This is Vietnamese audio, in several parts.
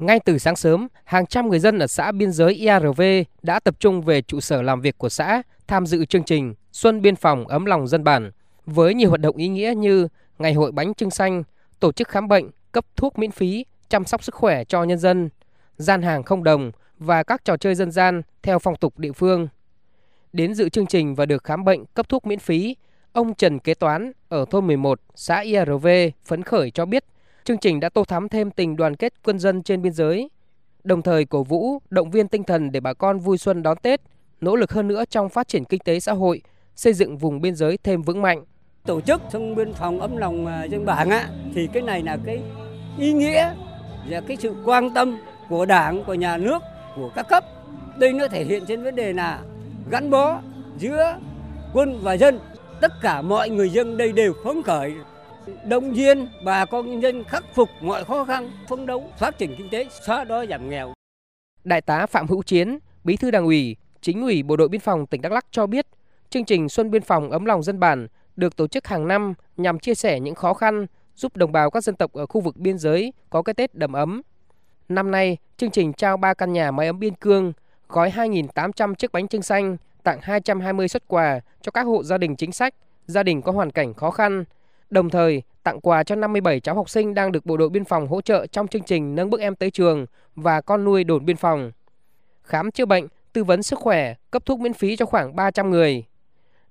Ngay từ sáng sớm, hàng trăm người dân ở xã biên giới IARV đã tập trung về trụ sở làm việc của xã tham dự chương trình Xuân Biên phòng ấm lòng dân bản với nhiều hoạt động ý nghĩa như Ngày hội bánh trưng xanh, tổ chức khám bệnh, cấp thuốc miễn phí, chăm sóc sức khỏe cho nhân dân, gian hàng không đồng và các trò chơi dân gian theo phong tục địa phương. Đến dự chương trình và được khám bệnh cấp thuốc miễn phí, ông Trần Kế Toán ở thôn 11, xã IRV phấn khởi cho biết chương trình đã tô thắm thêm tình đoàn kết quân dân trên biên giới, đồng thời cổ vũ, động viên tinh thần để bà con vui xuân đón Tết, nỗ lực hơn nữa trong phát triển kinh tế xã hội, xây dựng vùng biên giới thêm vững mạnh. Tổ chức trong biên phòng ấm lòng à, dân bản á, thì cái này là cái ý nghĩa và cái sự quan tâm của đảng, của nhà nước, của các cấp. Đây nó thể hiện trên vấn đề là gắn bó giữa quân và dân. Tất cả mọi người dân đây đều phấn khởi, động viên bà con nhân dân khắc phục mọi khó khăn, phấn đấu phát triển kinh tế, xóa đói giảm nghèo. Đại tá Phạm Hữu Chiến, Bí thư Đảng ủy, Chính ủy Bộ đội Biên phòng tỉnh Đắk Lắk cho biết, chương trình Xuân Biên phòng ấm lòng dân bản được tổ chức hàng năm nhằm chia sẻ những khó khăn, giúp đồng bào các dân tộc ở khu vực biên giới có cái Tết đầm ấm. Năm nay, chương trình trao 3 căn nhà máy ấm biên cương, gói 2.800 chiếc bánh trưng xanh, tặng 220 xuất quà cho các hộ gia đình chính sách, gia đình có hoàn cảnh khó khăn, đồng thời tặng quà cho 57 cháu học sinh đang được bộ đội biên phòng hỗ trợ trong chương trình nâng bước em tới trường và con nuôi đồn biên phòng. Khám chữa bệnh, tư vấn sức khỏe, cấp thuốc miễn phí cho khoảng 300 người.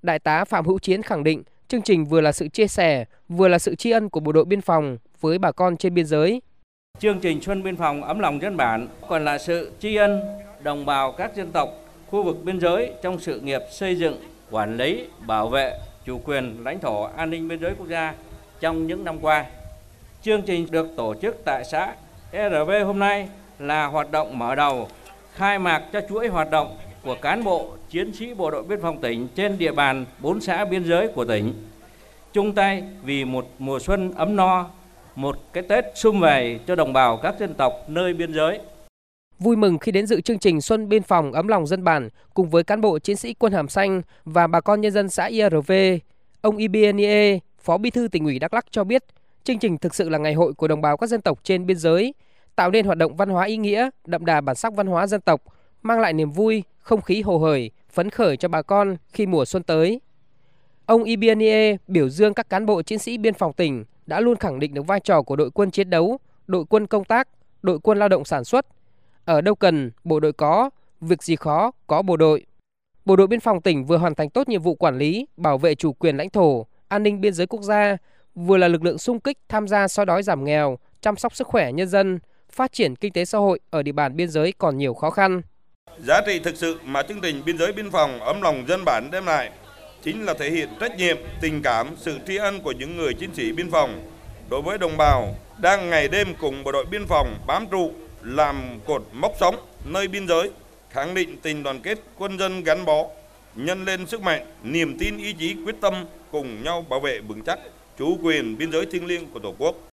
Đại tá Phạm Hữu Chiến khẳng định chương trình vừa là sự chia sẻ, vừa là sự tri ân của bộ đội biên phòng với bà con trên biên giới. Chương trình Xuân Biên phòng ấm lòng dân bản còn là sự tri ân đồng bào các dân tộc khu vực biên giới trong sự nghiệp xây dựng, quản lý, bảo vệ chủ quyền lãnh thổ an ninh biên giới quốc gia trong những năm qua. Chương trình được tổ chức tại xã RV hôm nay là hoạt động mở đầu, khai mạc cho chuỗi hoạt động của cán bộ, chiến sĩ bộ đội biên phòng tỉnh trên địa bàn bốn xã biên giới của tỉnh. Chung tay vì một mùa xuân ấm no, một cái Tết sum vầy cho đồng bào các dân tộc nơi biên giới. Vui mừng khi đến dự chương trình Xuân Biên phòng ấm lòng dân bản cùng với cán bộ chiến sĩ quân hàm xanh và bà con nhân dân xã IRV, ông Ibnie, Phó Bí thư tỉnh ủy Đắk Lắk cho biết, chương trình thực sự là ngày hội của đồng bào các dân tộc trên biên giới, tạo nên hoạt động văn hóa ý nghĩa, đậm đà bản sắc văn hóa dân tộc, mang lại niềm vui, không khí hồ hởi, phấn khởi cho bà con khi mùa xuân tới. Ông Ibnie biểu dương các cán bộ chiến sĩ biên phòng tỉnh đã luôn khẳng định được vai trò của đội quân chiến đấu, đội quân công tác, đội quân lao động sản xuất. Ở đâu cần, bộ đội có, việc gì khó, có bộ đội. Bộ đội biên phòng tỉnh vừa hoàn thành tốt nhiệm vụ quản lý, bảo vệ chủ quyền lãnh thổ, an ninh biên giới quốc gia, vừa là lực lượng sung kích tham gia so đói giảm nghèo, chăm sóc sức khỏe nhân dân, phát triển kinh tế xã hội ở địa bàn biên giới còn nhiều khó khăn. Giá trị thực sự mà chương trình biên giới biên phòng ấm lòng dân bản đem lại chính là thể hiện trách nhiệm, tình cảm, sự tri ân của những người chiến sĩ biên phòng đối với đồng bào đang ngày đêm cùng bộ đội biên phòng bám trụ làm cột mốc sống nơi biên giới, khẳng định tình đoàn kết quân dân gắn bó, nhân lên sức mạnh, niềm tin ý chí quyết tâm cùng nhau bảo vệ vững chắc chủ quyền biên giới thiêng liêng của Tổ quốc.